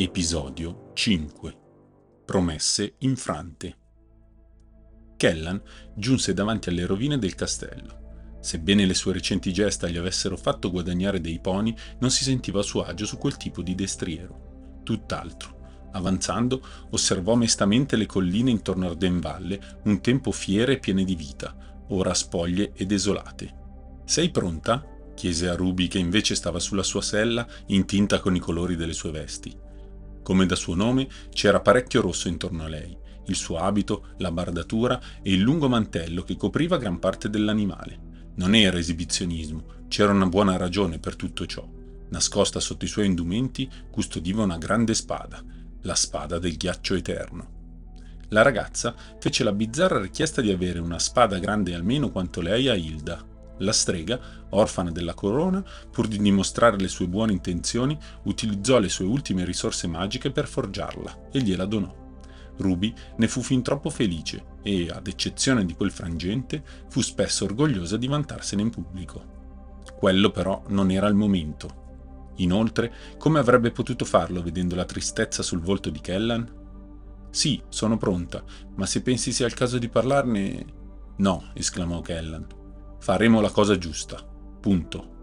Episodio 5 Promesse infrante Kellan giunse davanti alle rovine del castello. Sebbene le sue recenti gesta gli avessero fatto guadagnare dei poni, non si sentiva a suo agio su quel tipo di destriero. Tutt'altro. Avanzando, osservò mestamente le colline intorno a Ardenvalle, un tempo fiere e piene di vita, ora spoglie e desolate. Sei pronta? chiese a Ruby che invece stava sulla sua sella, intinta con i colori delle sue vesti. Come da suo nome, c'era parecchio rosso intorno a lei, il suo abito, la bardatura e il lungo mantello che copriva gran parte dell'animale. Non era esibizionismo, c'era una buona ragione per tutto ciò. Nascosta sotto i suoi indumenti custodiva una grande spada, la spada del ghiaccio eterno. La ragazza fece la bizzarra richiesta di avere una spada grande almeno quanto lei a Hilda, la strega, orfana della corona, pur di dimostrare le sue buone intenzioni, utilizzò le sue ultime risorse magiche per forgiarla e gliela donò. Ruby ne fu fin troppo felice e, ad eccezione di quel frangente, fu spesso orgogliosa di vantarsene in pubblico. Quello però non era il momento. Inoltre, come avrebbe potuto farlo vedendo la tristezza sul volto di Kellan? Sì, sono pronta, ma se pensi sia il caso di parlarne... No, esclamò Kellan. Faremo la cosa giusta. Punto.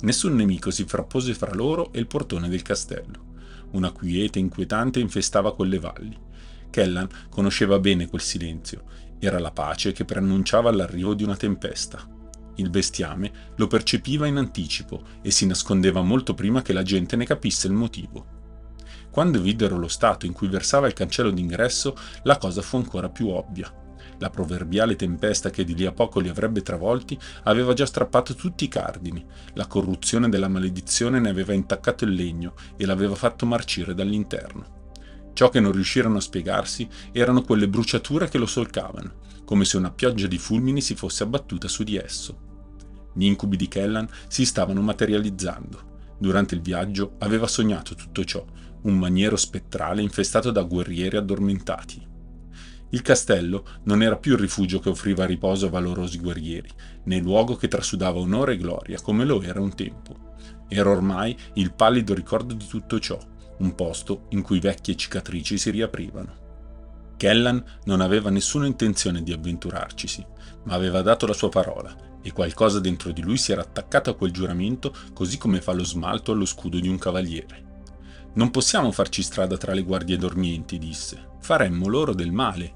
Nessun nemico si frappose fra loro e il portone del castello. Una quiete inquietante infestava quelle valli. Kellan conosceva bene quel silenzio. Era la pace che preannunciava l'arrivo di una tempesta. Il bestiame lo percepiva in anticipo e si nascondeva molto prima che la gente ne capisse il motivo. Quando videro lo stato in cui versava il cancello d'ingresso, la cosa fu ancora più ovvia. La proverbiale tempesta che di lì a poco li avrebbe travolti aveva già strappato tutti i cardini, la corruzione della maledizione ne aveva intaccato il legno e l'aveva fatto marcire dall'interno. Ciò che non riuscirono a spiegarsi erano quelle bruciature che lo solcavano, come se una pioggia di fulmini si fosse abbattuta su di esso. Gli incubi di Kellan si stavano materializzando. Durante il viaggio aveva sognato tutto ciò, un maniero spettrale infestato da guerrieri addormentati. Il castello non era più il rifugio che offriva riposo a valorosi guerrieri, né luogo che trasudava onore e gloria come lo era un tempo. Era ormai il pallido ricordo di tutto ciò, un posto in cui vecchie cicatrici si riaprivano. Kellan non aveva nessuna intenzione di avventurarcisi, ma aveva dato la sua parola e qualcosa dentro di lui si era attaccato a quel giuramento così come fa lo smalto allo scudo di un cavaliere. Non possiamo farci strada tra le guardie dormienti, disse. Faremmo loro del male.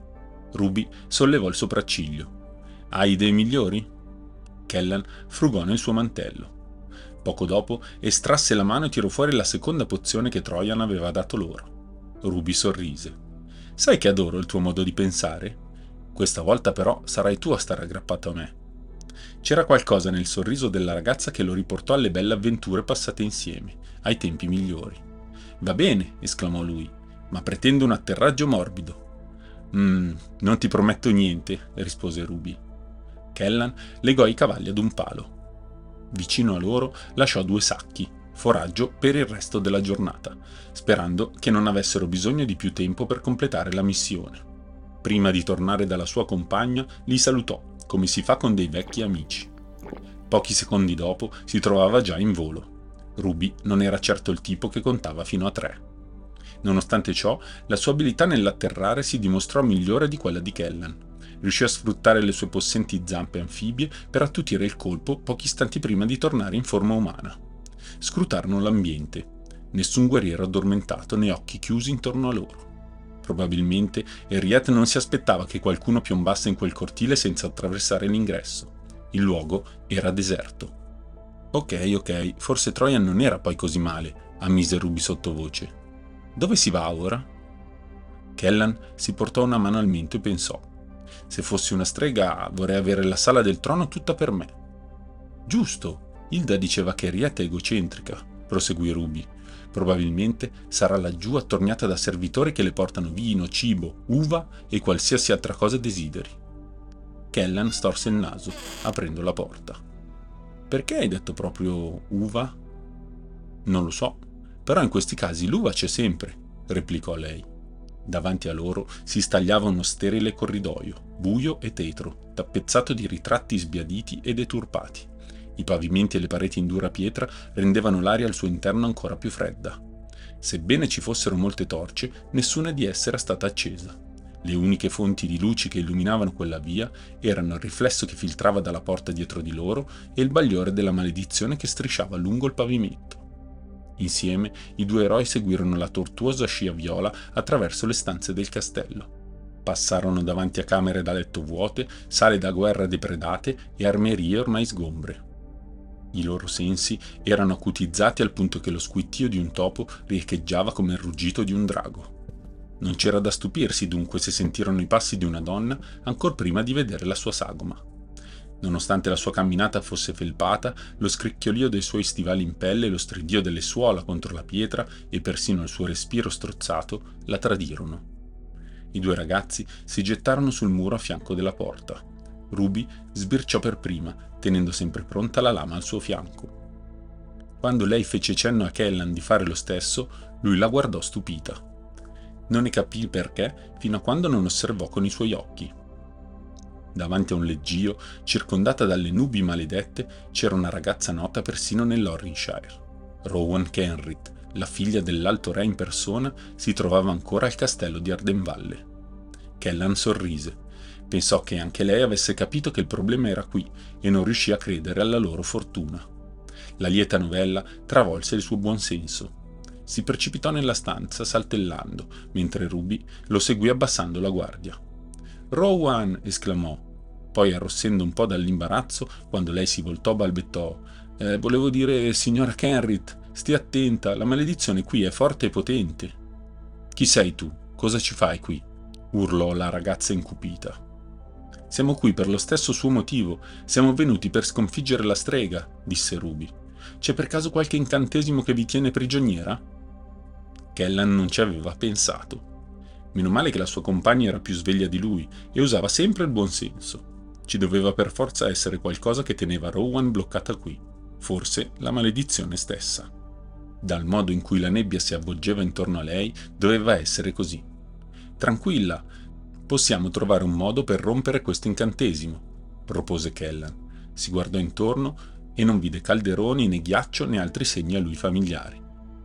Ruby sollevò il sopracciglio. Hai idee migliori? Kellan frugò nel suo mantello. Poco dopo estrasse la mano e tirò fuori la seconda pozione che Troian aveva dato loro. Ruby sorrise. Sai che adoro il tuo modo di pensare? Questa volta però sarai tu a stare aggrappato a me. C'era qualcosa nel sorriso della ragazza che lo riportò alle belle avventure passate insieme, ai tempi migliori. Va bene, esclamò lui, ma pretendo un atterraggio morbido. Mmm, non ti prometto niente, rispose Ruby. Kellan legò i cavalli ad un palo. Vicino a loro lasciò due sacchi, foraggio per il resto della giornata, sperando che non avessero bisogno di più tempo per completare la missione. Prima di tornare dalla sua compagna, li salutò, come si fa con dei vecchi amici. Pochi secondi dopo si trovava già in volo. Ruby non era certo il tipo che contava fino a tre. Nonostante ciò, la sua abilità nell'atterrare si dimostrò migliore di quella di Kellan. Riuscì a sfruttare le sue possenti zampe anfibie per attutire il colpo pochi istanti prima di tornare in forma umana. Scrutarono l'ambiente. Nessun guerriero addormentato né occhi chiusi intorno a loro. Probabilmente Henriette non si aspettava che qualcuno piombasse in quel cortile senza attraversare l'ingresso. Il luogo era deserto. Ok, ok, forse Troian non era poi così male, ammise Ruby sottovoce. Dove si va ora? Kellan si portò una mano al mento e pensò. Se fossi una strega vorrei avere la sala del trono tutta per me. Giusto, Hilda diceva che Rietta è egocentrica, proseguì Ruby. Probabilmente sarà laggiù attorniata da servitori che le portano vino, cibo, uva e qualsiasi altra cosa desideri. Kellan storse il naso, aprendo la porta. Perché hai detto proprio uva? Non lo so, però in questi casi l'uva c'è sempre, replicò lei. Davanti a loro si stagliava uno sterile corridoio, buio e tetro, tappezzato di ritratti sbiaditi e deturpati. I pavimenti e le pareti in dura pietra rendevano l'aria al suo interno ancora più fredda. Sebbene ci fossero molte torce, nessuna di esse era stata accesa. Le uniche fonti di luci che illuminavano quella via erano il riflesso che filtrava dalla porta dietro di loro e il bagliore della maledizione che strisciava lungo il pavimento. Insieme i due eroi seguirono la tortuosa scia viola attraverso le stanze del castello. Passarono davanti a camere da letto vuote, sale da guerra depredate e armerie ormai sgombre. I loro sensi erano acutizzati al punto che lo squittio di un topo riecheggiava come il ruggito di un drago. Non c'era da stupirsi dunque se sentirono i passi di una donna ancor prima di vedere la sua sagoma. Nonostante la sua camminata fosse felpata, lo scricchiolio dei suoi stivali in pelle, lo stridio delle suola contro la pietra e persino il suo respiro strozzato la tradirono. I due ragazzi si gettarono sul muro a fianco della porta. Ruby sbirciò per prima, tenendo sempre pronta la lama al suo fianco. Quando lei fece cenno a Kellan di fare lo stesso, lui la guardò stupita. Non ne capì il perché fino a quando non osservò con i suoi occhi. Davanti a un leggio, circondata dalle nubi maledette, c'era una ragazza nota persino nell'Orrinshire. Rowan Kenrit, la figlia dell'Alto Re in persona, si trovava ancora al castello di Ardenvalle. Kellan sorrise. Pensò che anche lei avesse capito che il problema era qui e non riuscì a credere alla loro fortuna. La lieta novella travolse il suo buon senso. Si precipitò nella stanza saltellando, mentre Ruby lo seguì abbassando la guardia. Rowan! esclamò. Poi, arrossendo un po' dall'imbarazzo, quando lei si voltò, balbettò. Eh, volevo dire, signora Kenrit, stia attenta, la maledizione qui è forte e potente. Chi sei tu? Cosa ci fai qui? urlò la ragazza incupita. Siamo qui per lo stesso suo motivo, siamo venuti per sconfiggere la strega, disse Ruby. C'è per caso qualche incantesimo che vi tiene prigioniera? Kellan non ci aveva pensato. Meno male che la sua compagna era più sveglia di lui e usava sempre il buon senso. Ci doveva per forza essere qualcosa che teneva Rowan bloccata qui, forse la maledizione stessa. Dal modo in cui la nebbia si avvolgeva intorno a lei, doveva essere così. Tranquilla, possiamo trovare un modo per rompere questo incantesimo, propose Kellan. Si guardò intorno e non vide calderoni né ghiaccio né altri segni a lui familiari.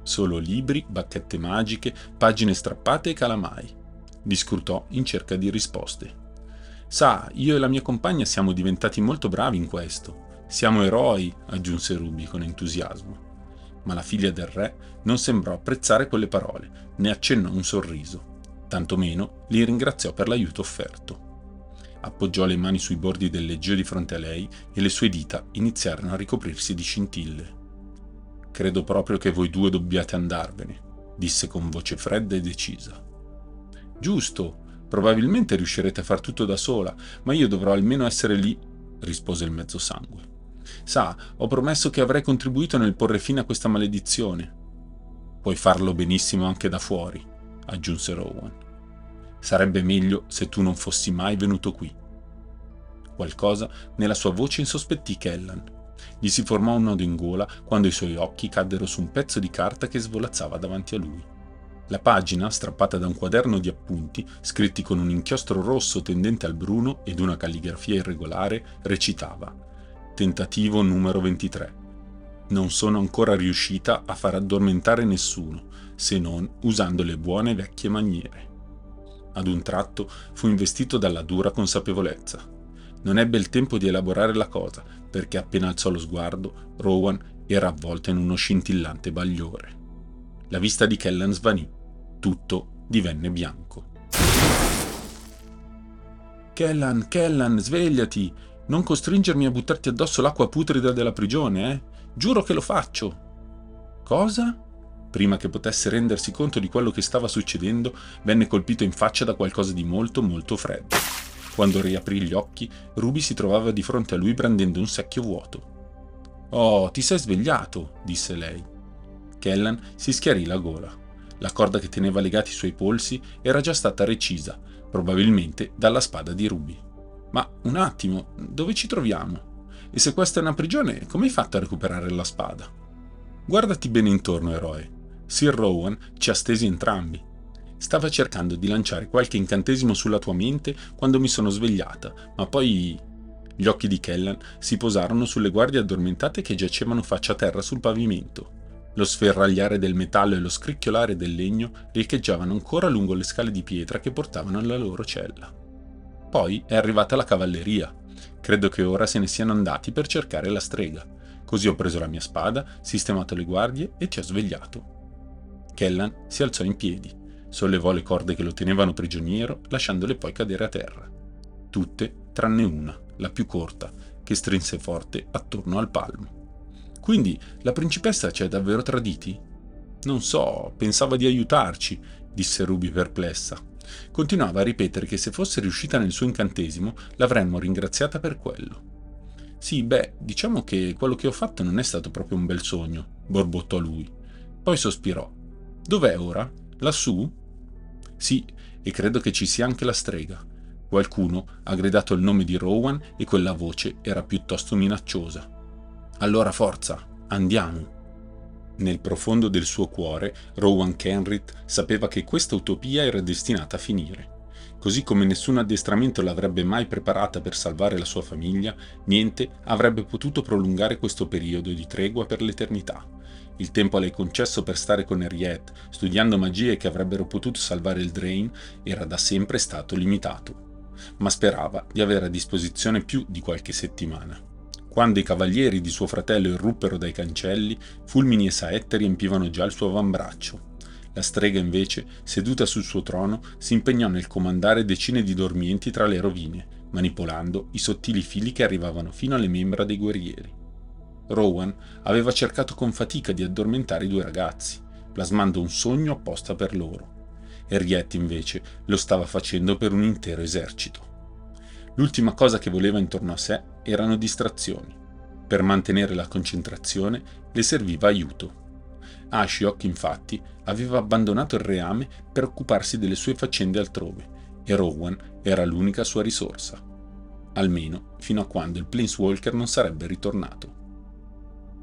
Solo libri, bacchette magiche, pagine strappate e calamai. Li scrutò in cerca di risposte. Sa, io e la mia compagna siamo diventati molto bravi in questo. Siamo eroi, aggiunse Ruby con entusiasmo. Ma la figlia del re non sembrò apprezzare quelle parole, né accennò un sorriso. Tantomeno li ringraziò per l'aiuto offerto. Appoggiò le mani sui bordi del leggio di fronte a lei e le sue dita iniziarono a ricoprirsi di scintille. Credo proprio che voi due dobbiate andarvene, disse con voce fredda e decisa. Giusto, probabilmente riuscirete a far tutto da sola, ma io dovrò almeno essere lì, rispose il mezzosangue. Sa, ho promesso che avrei contribuito nel porre fine a questa maledizione. Puoi farlo benissimo anche da fuori, aggiunse Rowan. Sarebbe meglio se tu non fossi mai venuto qui. Qualcosa nella sua voce insospettì Kellan gli si formò un nodo in gola quando i suoi occhi caddero su un pezzo di carta che svolazzava davanti a lui. La pagina, strappata da un quaderno di appunti, scritti con un inchiostro rosso tendente al bruno ed una calligrafia irregolare, recitava Tentativo numero 23. Non sono ancora riuscita a far addormentare nessuno, se non usando le buone vecchie maniere. Ad un tratto fu investito dalla dura consapevolezza. Non ebbe il tempo di elaborare la cosa, perché appena alzò lo sguardo, Rowan era avvolto in uno scintillante bagliore. La vista di Kellan svanì, tutto divenne bianco. Kellan, Kellan, svegliati! Non costringermi a buttarti addosso l'acqua putrida della prigione, eh? Giuro che lo faccio! Cosa? Prima che potesse rendersi conto di quello che stava succedendo, venne colpito in faccia da qualcosa di molto molto freddo. Quando riaprì gli occhi, Ruby si trovava di fronte a lui brandendo un secchio vuoto. Oh, ti sei svegliato, disse lei. Kellan si schiarì la gola. La corda che teneva legati i suoi polsi era già stata recisa, probabilmente dalla spada di Ruby. Ma un attimo, dove ci troviamo? E se questa è una prigione, come hai fatto a recuperare la spada? Guardati bene intorno, eroe. Sir Rowan ci ha stesi entrambi. Stava cercando di lanciare qualche incantesimo sulla tua mente quando mi sono svegliata, ma poi... Gli occhi di Kellan si posarono sulle guardie addormentate che giacevano faccia a terra sul pavimento. Lo sferragliare del metallo e lo scricchiolare del legno riecheggiavano ancora lungo le scale di pietra che portavano alla loro cella. Poi è arrivata la cavalleria. Credo che ora se ne siano andati per cercare la strega. Così ho preso la mia spada, sistemato le guardie e ti ho svegliato. Kellan si alzò in piedi, sollevò le corde che lo tenevano prigioniero, lasciandole poi cadere a terra. Tutte tranne una, la più corta, che strinse forte attorno al palmo. Quindi la principessa ci ha davvero traditi? Non so, pensava di aiutarci, disse Ruby perplessa. Continuava a ripetere che se fosse riuscita nel suo incantesimo l'avremmo ringraziata per quello. Sì, beh, diciamo che quello che ho fatto non è stato proprio un bel sogno, borbottò lui. Poi sospirò. Dov'è ora? Lassù? Sì, e credo che ci sia anche la strega. Qualcuno ha gridato il nome di Rowan e quella voce era piuttosto minacciosa. Allora forza, andiamo. Nel profondo del suo cuore, Rowan Kenrit sapeva che questa utopia era destinata a finire. Così come nessun addestramento l'avrebbe mai preparata per salvare la sua famiglia, niente avrebbe potuto prolungare questo periodo di tregua per l'eternità. Il tempo a lei concesso per stare con Henriette, studiando magie che avrebbero potuto salvare il Drain, era da sempre stato limitato. Ma sperava di avere a disposizione più di qualche settimana. Quando i cavalieri di suo fratello irruppero dai cancelli, fulmini e saette riempivano già il suo avambraccio. La strega invece, seduta sul suo trono, si impegnò nel comandare decine di dormienti tra le rovine, manipolando i sottili fili che arrivavano fino alle membra dei guerrieri. Rowan aveva cercato con fatica di addormentare i due ragazzi, plasmando un sogno apposta per loro. Henriette invece lo stava facendo per un intero esercito. L'ultima cosa che voleva intorno a sé erano distrazioni. Per mantenere la concentrazione le serviva aiuto. Ashiok, infatti, aveva abbandonato il reame per occuparsi delle sue faccende altrove e Rowan era l'unica sua risorsa. Almeno fino a quando il Planeswalker non sarebbe ritornato.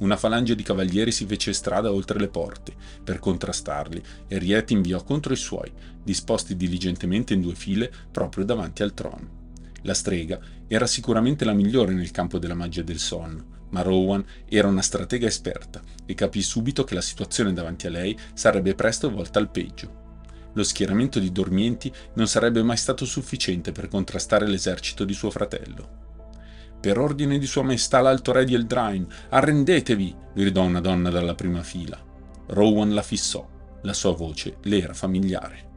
Una falange di cavalieri si fece strada oltre le porte per contrastarli e Riet inviò contro i suoi, disposti diligentemente in due file proprio davanti al trono. La strega era sicuramente la migliore nel campo della magia del sonno, ma Rowan era una stratega esperta e capì subito che la situazione davanti a lei sarebbe presto volta al peggio. Lo schieramento di dormienti non sarebbe mai stato sufficiente per contrastare l'esercito di suo fratello. Per ordine di Sua Maestà l'Alto Re di Eldrain, arrendetevi! gridò una donna dalla prima fila. Rowan la fissò. La sua voce le era familiare.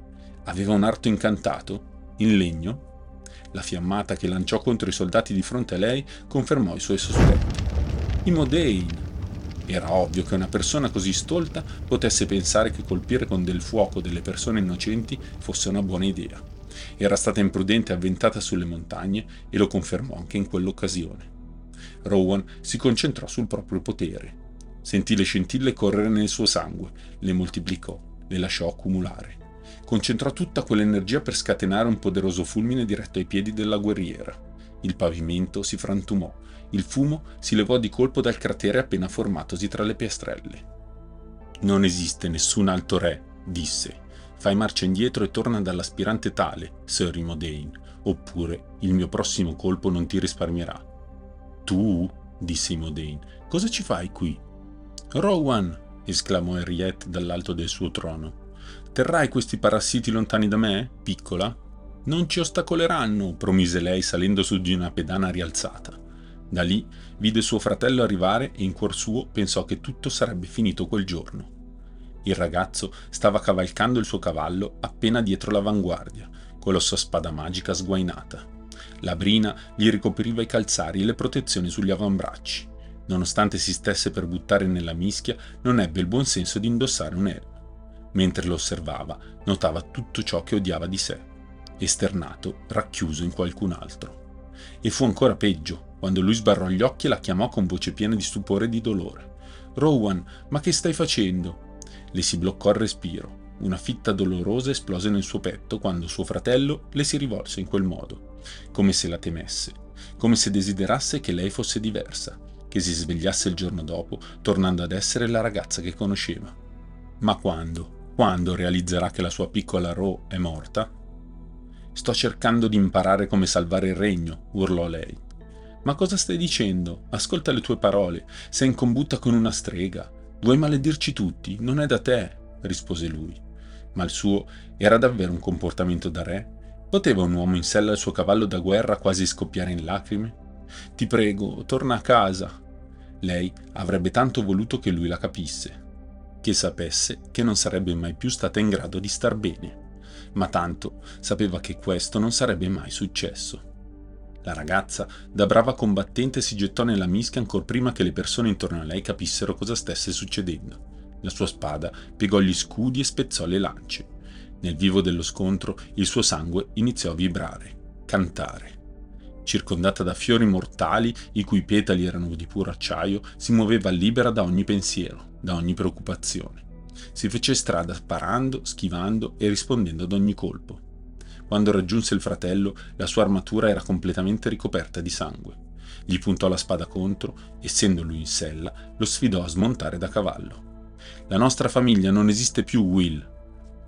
Aveva un arto incantato? In legno? La fiammata che lanciò contro i soldati di fronte a lei confermò i suoi sospetti. Imodein! Era ovvio che una persona così stolta potesse pensare che colpire con del fuoco delle persone innocenti fosse una buona idea. Era stata imprudente e avventata sulle montagne e lo confermò anche in quell'occasione. Rowan si concentrò sul proprio potere. Sentì le scintille correre nel suo sangue, le moltiplicò, le lasciò accumulare concentrò tutta quell'energia per scatenare un poderoso fulmine diretto ai piedi della guerriera. Il pavimento si frantumò, il fumo si levò di colpo dal cratere appena formatosi tra le piastrelle. Non esiste nessun alto re, disse. Fai marcia indietro e torna dall'aspirante tale, Sir Imodain, oppure il mio prossimo colpo non ti risparmierà. Tu? disse Imodain. Cosa ci fai qui? Rowan! esclamò Henriette dall'alto del suo trono. Terrai questi parassiti lontani da me, piccola? Non ci ostacoleranno, promise lei salendo su di una pedana rialzata. Da lì vide suo fratello arrivare e in cuor suo pensò che tutto sarebbe finito quel giorno. Il ragazzo stava cavalcando il suo cavallo appena dietro l'avanguardia, con la sua spada magica sguainata. La brina gli ricopriva i calzari e le protezioni sugli avambracci. Nonostante si stesse per buttare nella mischia, non ebbe il buon senso di indossare un elmo. Mentre lo osservava, notava tutto ciò che odiava di sé, esternato, racchiuso in qualcun altro. E fu ancora peggio, quando lui sbarrò gli occhi e la chiamò con voce piena di stupore e di dolore. Rowan, ma che stai facendo? Le si bloccò il respiro. Una fitta dolorosa esplose nel suo petto quando suo fratello le si rivolse in quel modo, come se la temesse, come se desiderasse che lei fosse diversa, che si svegliasse il giorno dopo, tornando ad essere la ragazza che conosceva. Ma quando? Quando realizzerà che la sua piccola Ro è morta? Sto cercando di imparare come salvare il regno, urlò lei. Ma cosa stai dicendo? Ascolta le tue parole. Sei in combutta con una strega. Vuoi maledirci tutti? Non è da te, rispose lui. Ma il suo era davvero un comportamento da re? Poteva un uomo in sella al suo cavallo da guerra quasi scoppiare in lacrime? Ti prego, torna a casa. Lei avrebbe tanto voluto che lui la capisse, che sapesse che non sarebbe mai più stata in grado di star bene, ma tanto sapeva che questo non sarebbe mai successo. La ragazza, da brava combattente, si gettò nella mischia ancor prima che le persone intorno a lei capissero cosa stesse succedendo. La sua spada piegò gli scudi e spezzò le lance. Nel vivo dello scontro il suo sangue iniziò a vibrare, cantare. Circondata da fiori mortali, i cui petali erano di puro acciaio, si muoveva libera da ogni pensiero, da ogni preoccupazione. Si fece strada sparando, schivando e rispondendo ad ogni colpo. Quando raggiunse il fratello, la sua armatura era completamente ricoperta di sangue. Gli puntò la spada contro, essendo lui in sella, lo sfidò a smontare da cavallo. La nostra famiglia non esiste più, Will.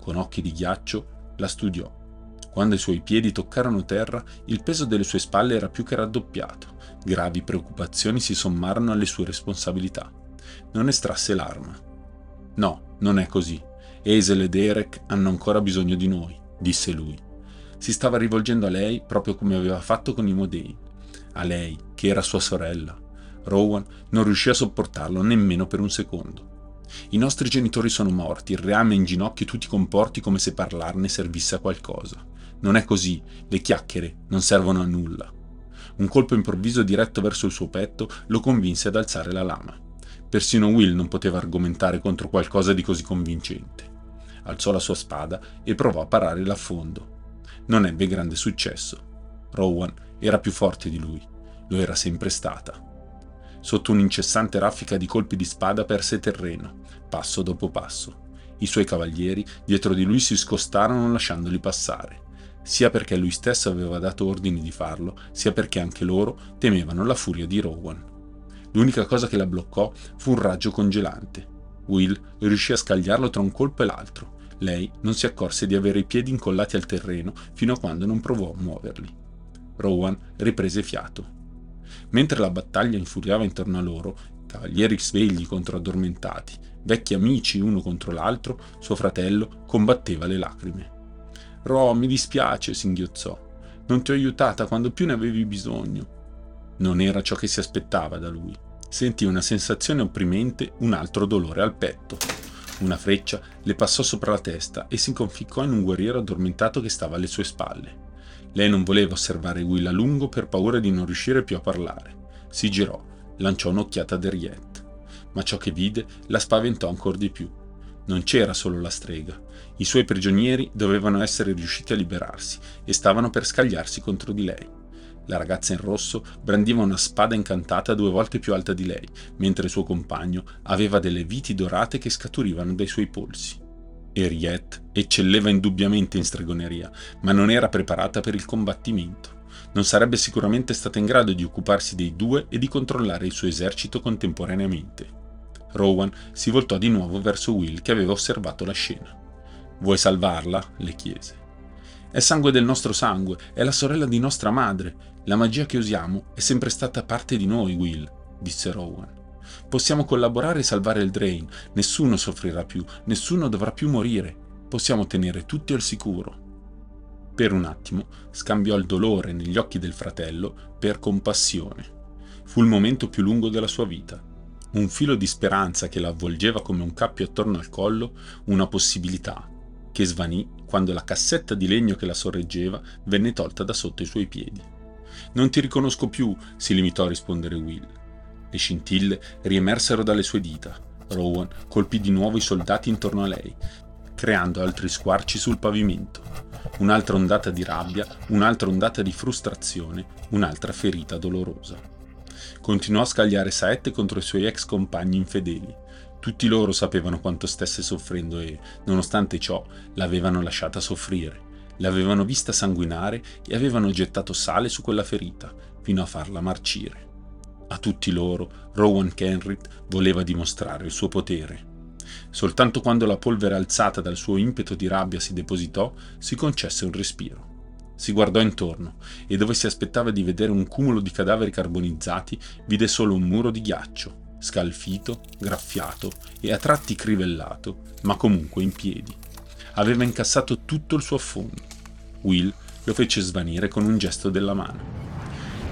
Con occhi di ghiaccio la studiò quando i suoi piedi toccarono terra, il peso delle sue spalle era più che raddoppiato. Gravi preoccupazioni si sommarono alle sue responsabilità. Non estrasse l'arma. No, non è così. Hazel e Derek hanno ancora bisogno di noi, disse lui. Si stava rivolgendo a lei proprio come aveva fatto con i Modei. A lei, che era sua sorella. Rowan non riuscì a sopportarlo nemmeno per un secondo. I nostri genitori sono morti, il reame in ginocchio e tu ti comporti come se parlarne servisse a qualcosa. Non è così, le chiacchiere non servono a nulla. Un colpo improvviso diretto verso il suo petto lo convinse ad alzare la lama. Persino Will non poteva argomentare contro qualcosa di così convincente. Alzò la sua spada e provò a parare l'affondo. Non ebbe grande successo. Rowan era più forte di lui, lo era sempre stata. Sotto un'incessante raffica di colpi di spada perse terreno, passo dopo passo. I suoi cavalieri dietro di lui si scostarono lasciandoli passare sia perché lui stesso aveva dato ordini di farlo, sia perché anche loro temevano la furia di Rowan. L'unica cosa che la bloccò fu un raggio congelante. Will riuscì a scagliarlo tra un colpo e l'altro. Lei non si accorse di avere i piedi incollati al terreno fino a quando non provò a muoverli. Rowan riprese fiato. Mentre la battaglia infuriava intorno a loro, cavalieri svegli contro addormentati, vecchi amici uno contro l'altro, suo fratello combatteva le lacrime. Ro, mi dispiace, singhiozzò. Non ti ho aiutata quando più ne avevi bisogno. Non era ciò che si aspettava da lui. Sentì una sensazione opprimente, un altro dolore al petto. Una freccia le passò sopra la testa e si conficcò in un guerriero addormentato che stava alle sue spalle. Lei non voleva osservare Will a lungo per paura di non riuscire più a parlare. Si girò, lanciò un'occhiata ad Henriette, ma ciò che vide la spaventò ancora di più. Non c'era solo la strega. I suoi prigionieri dovevano essere riusciti a liberarsi e stavano per scagliarsi contro di lei. La ragazza in rosso brandiva una spada incantata due volte più alta di lei, mentre suo compagno aveva delle viti dorate che scaturivano dai suoi polsi. Henriette eccelleva indubbiamente in stregoneria, ma non era preparata per il combattimento. Non sarebbe sicuramente stata in grado di occuparsi dei due e di controllare il suo esercito contemporaneamente. Rowan si voltò di nuovo verso Will che aveva osservato la scena. Vuoi salvarla? le chiese. È sangue del nostro sangue, è la sorella di nostra madre. La magia che usiamo è sempre stata parte di noi, Will, disse Rowan. Possiamo collaborare e salvare il Drain. Nessuno soffrirà più, nessuno dovrà più morire. Possiamo tenere tutti al sicuro. Per un attimo scambiò il dolore negli occhi del fratello per compassione. Fu il momento più lungo della sua vita un filo di speranza che la avvolgeva come un cappio attorno al collo, una possibilità, che svanì quando la cassetta di legno che la sorreggeva venne tolta da sotto i suoi piedi. Non ti riconosco più, si limitò a rispondere Will. Le scintille riemersero dalle sue dita. Rowan colpì di nuovo i soldati intorno a lei, creando altri squarci sul pavimento. Un'altra ondata di rabbia, un'altra ondata di frustrazione, un'altra ferita dolorosa. Continuò a scagliare saette contro i suoi ex compagni infedeli. Tutti loro sapevano quanto stesse soffrendo e, nonostante ciò, l'avevano lasciata soffrire. L'avevano vista sanguinare e avevano gettato sale su quella ferita, fino a farla marcire. A tutti loro, Rowan Kenrit voleva dimostrare il suo potere. Soltanto quando la polvere alzata dal suo impeto di rabbia si depositò, si concesse un respiro. Si guardò intorno e dove si aspettava di vedere un cumulo di cadaveri carbonizzati, vide solo un muro di ghiaccio. scalfito, graffiato e a tratti crivellato, ma comunque in piedi. Aveva incassato tutto il suo affondo. Will lo fece svanire con un gesto della mano.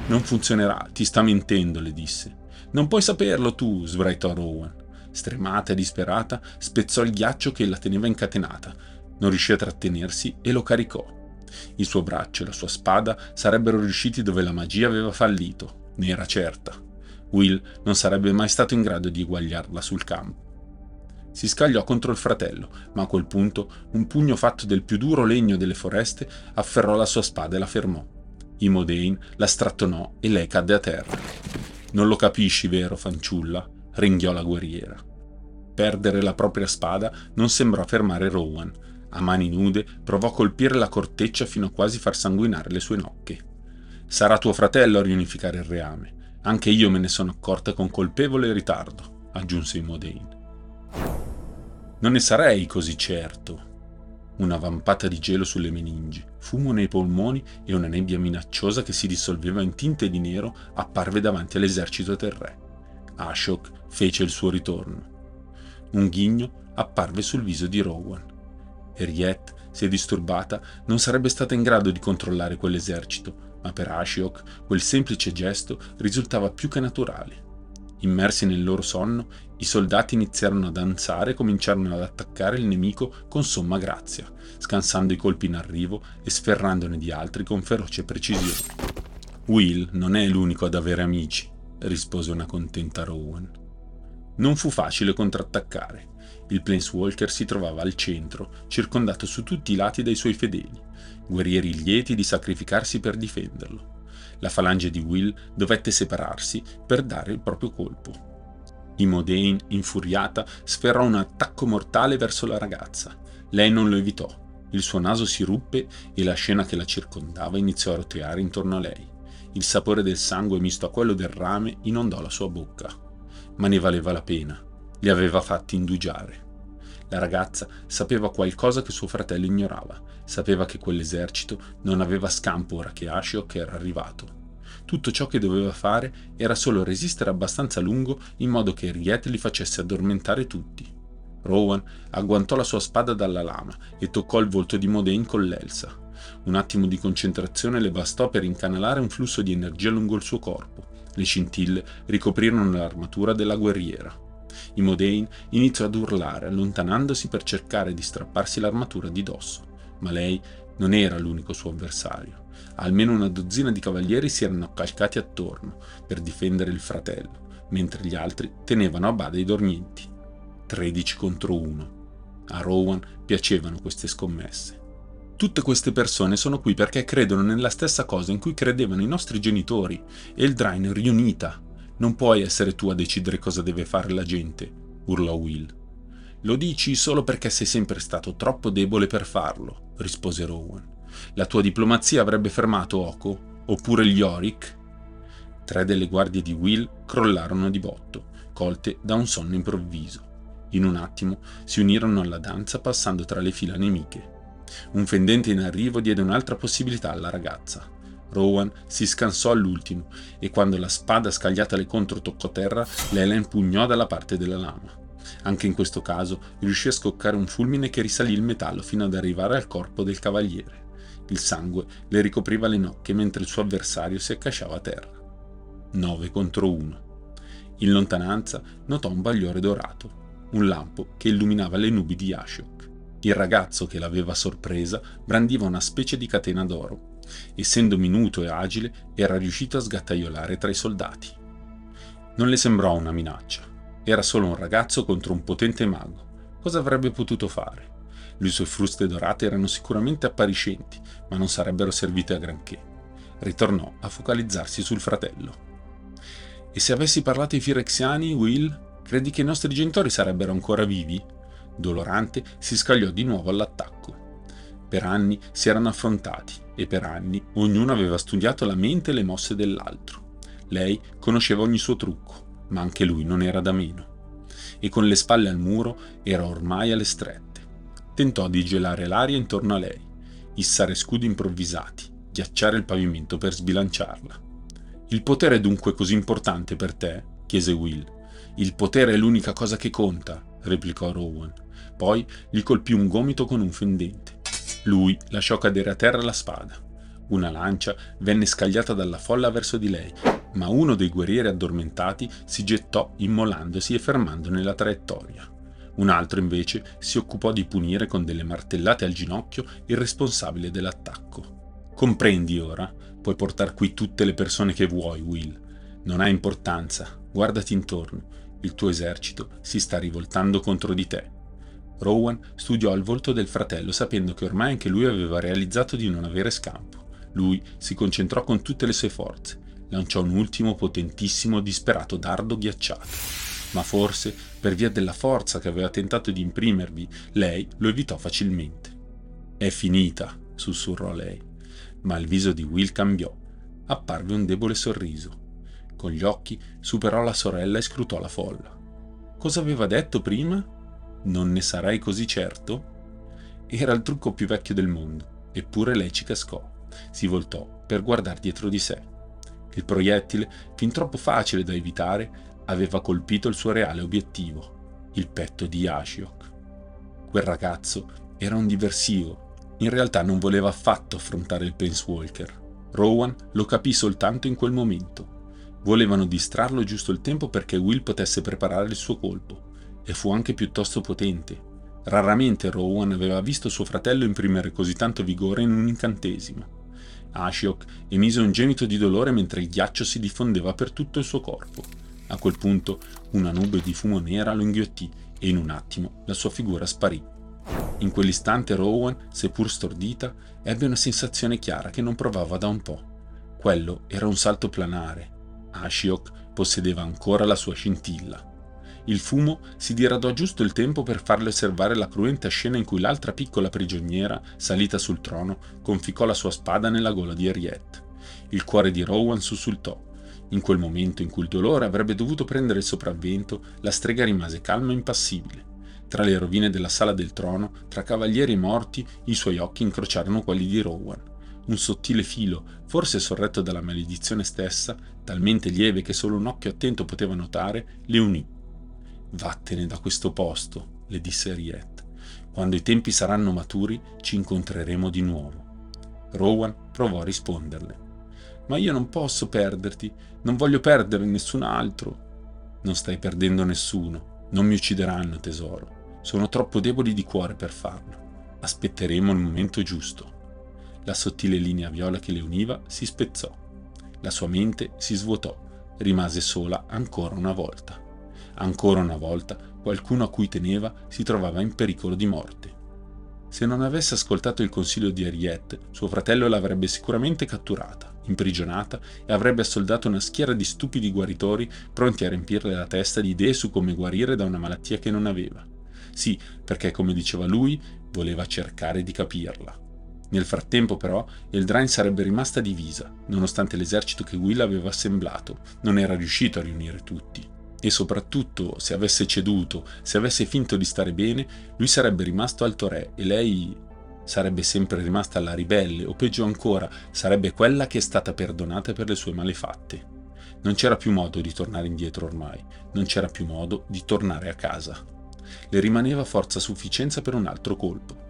Non funzionerà, ti sta mentendo, le disse. Non puoi saperlo tu, sbraitò Rowan. Stremata e disperata, spezzò il ghiaccio che la teneva incatenata. Non riuscì a trattenersi e lo caricò. Il suo braccio e la sua spada sarebbero riusciti dove la magia aveva fallito, ne era certa. Will non sarebbe mai stato in grado di eguagliarla sul campo. Si scagliò contro il fratello, ma a quel punto un pugno fatto del più duro legno delle foreste afferrò la sua spada e la fermò. Imodein la strattonò e lei cadde a terra. Non lo capisci, vero, fanciulla? ringhiò la guerriera. Perdere la propria spada non sembrò fermare Rowan. A mani nude provò a colpire la corteccia fino a quasi far sanguinare le sue nocche. Sarà tuo fratello a riunificare il reame. Anche io me ne sono accorta con colpevole ritardo, aggiunse Imodein. Non ne sarei così certo. Una vampata di gelo sulle meningi, fumo nei polmoni e una nebbia minacciosa che si dissolveva in tinte di nero apparve davanti all'esercito del re. Ashok fece il suo ritorno. Un ghigno apparve sul viso di Rowan. Henriette, se disturbata, non sarebbe stata in grado di controllare quell'esercito, ma per Ashok quel semplice gesto risultava più che naturale. Immersi nel loro sonno, i soldati iniziarono a danzare e cominciarono ad attaccare il nemico con somma grazia, scansando i colpi in arrivo e sferrandone di altri con feroce precisione. Will non è l'unico ad avere amici, rispose una contenta Rowan. Non fu facile contrattaccare. Il Planeswalker si trovava al centro, circondato su tutti i lati dai suoi fedeli, guerrieri lieti di sacrificarsi per difenderlo. La falange di Will dovette separarsi per dare il proprio colpo. Imodain, infuriata, sferrò un attacco mortale verso la ragazza. Lei non lo evitò. Il suo naso si ruppe e la scena che la circondava iniziò a roteare intorno a lei. Il sapore del sangue misto a quello del rame inondò la sua bocca. Ma ne valeva la pena. Li aveva fatti indugiare. La ragazza sapeva qualcosa che suo fratello ignorava. Sapeva che quell'esercito non aveva scampo ora che Ashiok era arrivato. Tutto ciò che doveva fare era solo resistere abbastanza a lungo in modo che Riet li facesse addormentare tutti. Rowan agguantò la sua spada dalla lama e toccò il volto di Modane con l'elsa. Un attimo di concentrazione le bastò per incanalare un flusso di energia lungo il suo corpo. Le scintille ricoprirono l'armatura della guerriera. Imodain iniziò ad urlare, allontanandosi per cercare di strapparsi l'armatura di dosso, ma lei non era l'unico suo avversario. Almeno una dozzina di cavalieri si erano accalcati attorno per difendere il fratello, mentre gli altri tenevano a bada i dormienti. 13 contro 1. A Rowan piacevano queste scommesse. Tutte queste persone sono qui perché credono nella stessa cosa in cui credevano i nostri genitori, e il Drain riunita. Non puoi essere tu a decidere cosa deve fare la gente, urlò Will. Lo dici solo perché sei sempre stato troppo debole per farlo, rispose Rowan. La tua diplomazia avrebbe fermato Oko, oppure gli Yorick? Tre delle guardie di Will crollarono di botto, colte da un sonno improvviso. In un attimo si unirono alla danza passando tra le fila nemiche. Un fendente in arrivo diede un'altra possibilità alla ragazza. Rowan si scansò all'ultimo e quando la spada scagliatale contro toccò terra, lei la impugnò dalla parte della lama. Anche in questo caso riuscì a scoccare un fulmine che risalì il metallo fino ad arrivare al corpo del cavaliere. Il sangue le ricopriva le nocche mentre il suo avversario si accasciava a terra. 9 contro 1. In lontananza notò un bagliore dorato, un lampo che illuminava le nubi di Ashok. Il ragazzo che l'aveva sorpresa brandiva una specie di catena d'oro. Essendo minuto e agile, era riuscito a sgattaiolare tra i soldati. Non le sembrò una minaccia. Era solo un ragazzo contro un potente mago. Cosa avrebbe potuto fare? Le sue fruste dorate erano sicuramente appariscenti, ma non sarebbero servite a granché. Ritornò a focalizzarsi sul fratello. E se avessi parlato ai Firexiani, Will, credi che i nostri genitori sarebbero ancora vivi? Dolorante si scagliò di nuovo all'attacco. Per anni si erano affrontati e per anni ognuno aveva studiato la mente e le mosse dell'altro. Lei conosceva ogni suo trucco, ma anche lui non era da meno. E con le spalle al muro era ormai alle strette tentò di gelare l'aria intorno a lei, issare scudi improvvisati, ghiacciare il pavimento per sbilanciarla. Il potere è dunque così importante per te? chiese Will. Il potere è l'unica cosa che conta, replicò Rowan. Poi gli colpì un gomito con un fendente. Lui lasciò cadere a terra la spada. Una lancia venne scagliata dalla folla verso di lei, ma uno dei guerrieri addormentati si gettò immolandosi e fermando nella traiettoria. Un altro invece si occupò di punire con delle martellate al ginocchio il responsabile dell'attacco. Comprendi ora? Puoi portare qui tutte le persone che vuoi, Will. Non ha importanza. Guardati intorno. Il tuo esercito si sta rivoltando contro di te. Rowan studiò il volto del fratello sapendo che ormai anche lui aveva realizzato di non avere scampo. Lui si concentrò con tutte le sue forze, lanciò un ultimo potentissimo disperato dardo ghiacciato. Ma forse, per via della forza che aveva tentato di imprimervi, lei lo evitò facilmente. È finita, sussurrò lei. Ma il viso di Will cambiò. Apparve un debole sorriso. Con gli occhi superò la sorella e scrutò la folla. Cosa aveva detto prima? Non ne sarai così certo? Era il trucco più vecchio del mondo, eppure lei ci cascò. Si voltò per guardare dietro di sé. Il proiettile, fin troppo facile da evitare, aveva colpito il suo reale obiettivo, il petto di Ashiok. Quel ragazzo era un diversivo, in realtà non voleva affatto affrontare il Planeswalker. Rowan lo capì soltanto in quel momento. Volevano distrarlo giusto il tempo perché Will potesse preparare il suo colpo, e fu anche piuttosto potente. Raramente Rowan aveva visto suo fratello imprimere così tanto vigore in un incantesimo. Ashiok emise un gemito di dolore mentre il ghiaccio si diffondeva per tutto il suo corpo. A quel punto una nube di fumo nera lo inghiottì e in un attimo la sua figura sparì. In quell'istante Rowan, seppur stordita, ebbe una sensazione chiara che non provava da un po'. Quello era un salto planare. Ashiok possedeva ancora la sua scintilla. Il fumo si diradò giusto il tempo per farle osservare la cruenta scena in cui l'altra piccola prigioniera, salita sul trono, conficcò la sua spada nella gola di Henriette. Il cuore di Rowan sussultò. In quel momento in cui il dolore avrebbe dovuto prendere il sopravvento, la strega rimase calma e impassibile. Tra le rovine della sala del trono, tra cavalieri morti, i suoi occhi incrociarono quelli di Rowan. Un sottile filo, forse sorretto dalla maledizione stessa, talmente lieve che solo un occhio attento poteva notare, le unì Vattene da questo posto, le disse Riet. Quando i tempi saranno maturi ci incontreremo di nuovo. Rowan provò a risponderle. Ma io non posso perderti, non voglio perdere nessun altro. Non stai perdendo nessuno, non mi uccideranno, tesoro. Sono troppo deboli di cuore per farlo. Aspetteremo il momento giusto. La sottile linea viola che le univa si spezzò. La sua mente si svuotò, rimase sola ancora una volta. Ancora una volta, qualcuno a cui teneva si trovava in pericolo di morte. Se non avesse ascoltato il consiglio di Henriette, suo fratello l'avrebbe sicuramente catturata, imprigionata e avrebbe assoldato una schiera di stupidi guaritori pronti a riempirle la testa di idee su come guarire da una malattia che non aveva. Sì, perché come diceva lui, voleva cercare di capirla. Nel frattempo, però, Eldraine sarebbe rimasta divisa, nonostante l'esercito che Will aveva assemblato. Non era riuscito a riunire tutti e soprattutto se avesse ceduto, se avesse finto di stare bene, lui sarebbe rimasto alto re e lei sarebbe sempre rimasta la ribelle o peggio ancora sarebbe quella che è stata perdonata per le sue malefatte. Non c'era più modo di tornare indietro ormai, non c'era più modo di tornare a casa. Le rimaneva forza a sufficienza per un altro colpo.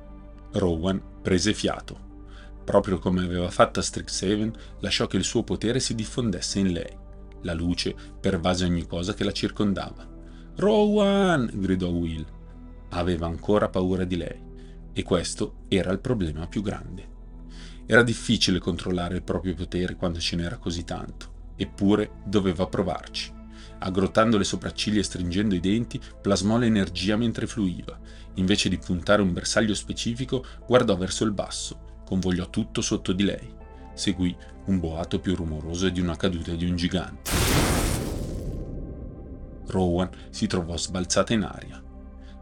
Rowan prese fiato. Proprio come aveva fatto a Strixhaven, lasciò che il suo potere si diffondesse in lei la luce pervase ogni cosa che la circondava. Rowan! gridò Will. Aveva ancora paura di lei, e questo era il problema più grande. Era difficile controllare il proprio potere quando ce n'era così tanto, eppure doveva provarci. Aggrottando le sopracciglia e stringendo i denti, plasmò l'energia mentre fluiva. Invece di puntare un bersaglio specifico, guardò verso il basso, convogliò tutto sotto di lei. Seguì un boato più rumoroso di una caduta di un gigante. Rowan si trovò sbalzata in aria.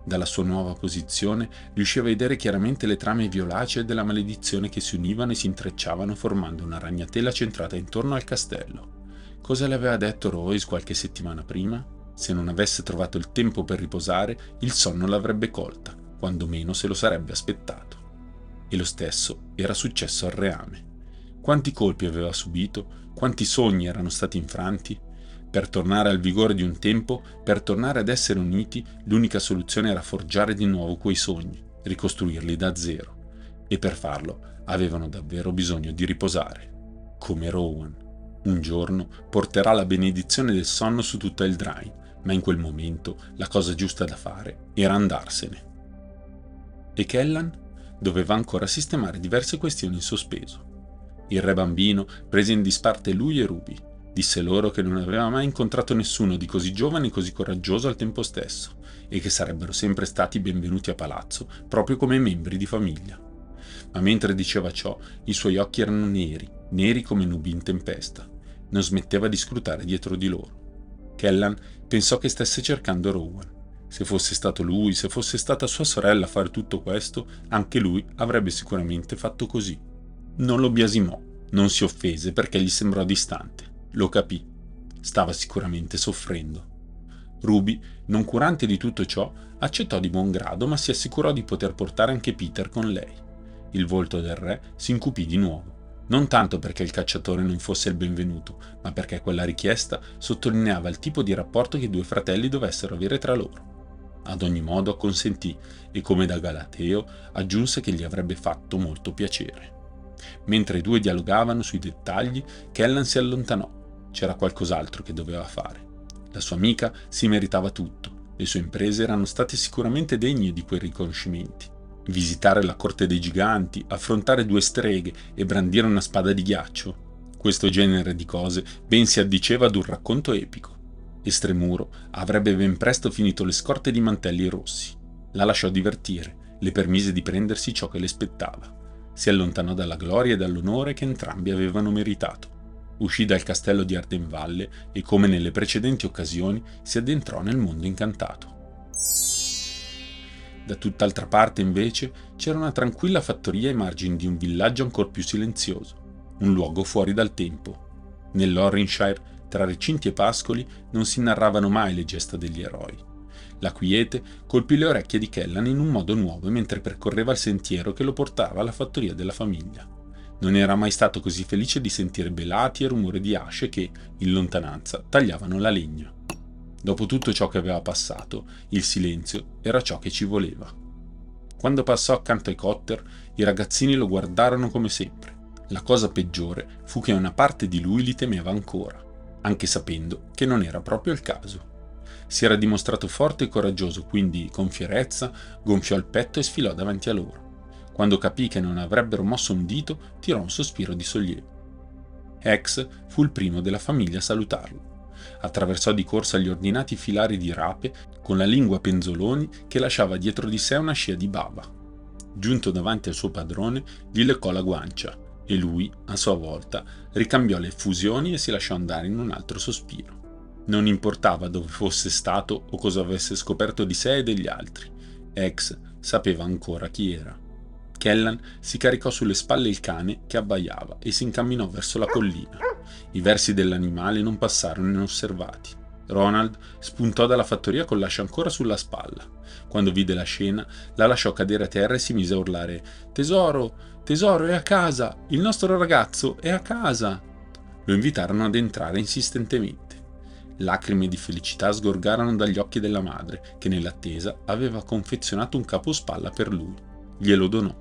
Dalla sua nuova posizione riusciva a vedere chiaramente le trame violacee della maledizione che si univano e si intrecciavano formando una ragnatela centrata intorno al castello. Cosa le aveva detto Royce qualche settimana prima? Se non avesse trovato il tempo per riposare, il sonno l'avrebbe colta, quando meno se lo sarebbe aspettato. E lo stesso era successo al reame. Quanti colpi aveva subito, quanti sogni erano stati infranti. Per tornare al vigore di un tempo, per tornare ad essere uniti, l'unica soluzione era forgiare di nuovo quei sogni, ricostruirli da zero. E per farlo avevano davvero bisogno di riposare. Come Rowan. Un giorno porterà la benedizione del sonno su tutta il Drain, ma in quel momento la cosa giusta da fare era andarsene. E Kellan doveva ancora sistemare diverse questioni in sospeso. Il re bambino prese in disparte lui e Ruby, disse loro che non aveva mai incontrato nessuno di così giovane e così coraggioso al tempo stesso, e che sarebbero sempre stati benvenuti a palazzo, proprio come membri di famiglia. Ma mentre diceva ciò, i suoi occhi erano neri, neri come nubi in tempesta. Non smetteva di scrutare dietro di loro. Kellan pensò che stesse cercando Rowan. Se fosse stato lui, se fosse stata sua sorella a fare tutto questo, anche lui avrebbe sicuramente fatto così. Non lo biasimò, non si offese perché gli sembrò distante. Lo capì. Stava sicuramente soffrendo. Ruby, non curante di tutto ciò, accettò di buon grado, ma si assicurò di poter portare anche Peter con lei. Il volto del re si incupì di nuovo, non tanto perché il cacciatore non fosse il benvenuto, ma perché quella richiesta sottolineava il tipo di rapporto che i due fratelli dovessero avere tra loro. Ad ogni modo acconsentì e come da Galateo aggiunse che gli avrebbe fatto molto piacere. Mentre i due dialogavano sui dettagli, Kellan si allontanò. C'era qualcos'altro che doveva fare. La sua amica si meritava tutto. Le sue imprese erano state sicuramente degne di quei riconoscimenti. Visitare la corte dei giganti, affrontare due streghe e brandire una spada di ghiaccio. Questo genere di cose ben si addiceva ad un racconto epico. Estremuro avrebbe ben presto finito le scorte di mantelli rossi. La lasciò divertire, le permise di prendersi ciò che le spettava. Si allontanò dalla gloria e dall'onore che entrambi avevano meritato. Uscì dal castello di Ardenvalle e, come nelle precedenti occasioni, si addentrò nel mondo incantato. Da tutt'altra parte, invece, c'era una tranquilla fattoria ai margini di un villaggio ancor più silenzioso, un luogo fuori dal tempo. Nell'Orrinshire tra recinti e pascoli non si narravano mai le gesta degli eroi. La quiete colpì le orecchie di Kellan in un modo nuovo mentre percorreva il sentiero che lo portava alla fattoria della famiglia. Non era mai stato così felice di sentire belati e rumore di asce che, in lontananza, tagliavano la legna. Dopo tutto ciò che aveva passato, il silenzio era ciò che ci voleva. Quando passò accanto ai Cotter, i ragazzini lo guardarono come sempre. La cosa peggiore fu che una parte di lui li temeva ancora anche sapendo che non era proprio il caso. Si era dimostrato forte e coraggioso, quindi con fierezza gonfiò il petto e sfilò davanti a loro. Quando capì che non avrebbero mosso un dito, tirò un sospiro di sollievo. Hex fu il primo della famiglia a salutarlo. Attraversò di corsa gli ordinati filari di rape con la lingua penzoloni che lasciava dietro di sé una scia di bava. Giunto davanti al suo padrone, gli leccò la guancia e lui, a sua volta, ricambiò le effusioni e si lasciò andare in un altro sospiro. Non importava dove fosse stato o cosa avesse scoperto di sé e degli altri. Ex sapeva ancora chi era. Kellan si caricò sulle spalle il cane che abbaiava e si incamminò verso la collina. I versi dell'animale non passarono inosservati. Ronald spuntò dalla fattoria con l'ascia ancora sulla spalla. Quando vide la scena, la lasciò cadere a terra e si mise a urlare: Tesoro, Tesoro, è a casa! Il nostro ragazzo è a casa! Lo invitarono ad entrare insistentemente. Lacrime di felicità sgorgarono dagli occhi della madre, che nell'attesa aveva confezionato un capospalla per lui. Glielo donò.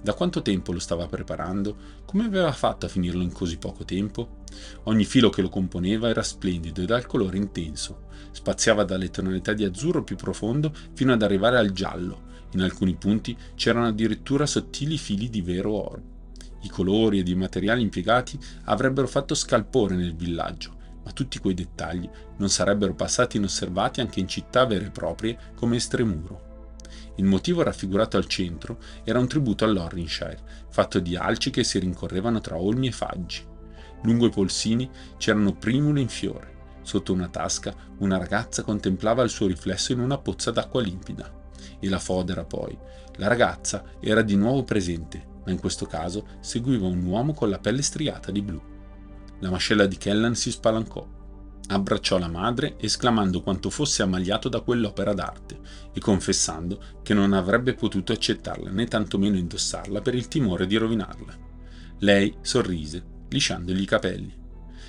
Da quanto tempo lo stava preparando? Come aveva fatto a finirlo in così poco tempo? Ogni filo che lo componeva era splendido e dal colore intenso. Spaziava dalle tonalità di azzurro più profondo fino ad arrivare al giallo. In alcuni punti c'erano addirittura sottili fili di vero oro. I colori ed i materiali impiegati avrebbero fatto scalpore nel villaggio, ma tutti quei dettagli non sarebbero passati inosservati anche in città vere e proprie come Estremuro. Il motivo raffigurato al centro era un tributo all'Orrinshire, fatto di alci che si rincorrevano tra olmi e faggi. Lungo i polsini c'erano primule in fiore. Sotto una tasca una ragazza contemplava il suo riflesso in una pozza d'acqua limpida. E la fodera poi. La ragazza era di nuovo presente, ma in questo caso seguiva un uomo con la pelle striata di blu. La mascella di Kellan si spalancò abbracciò la madre esclamando quanto fosse ammaliato da quell'opera d'arte e confessando che non avrebbe potuto accettarla né tantomeno indossarla per il timore di rovinarla. Lei sorrise, lisciandogli i capelli.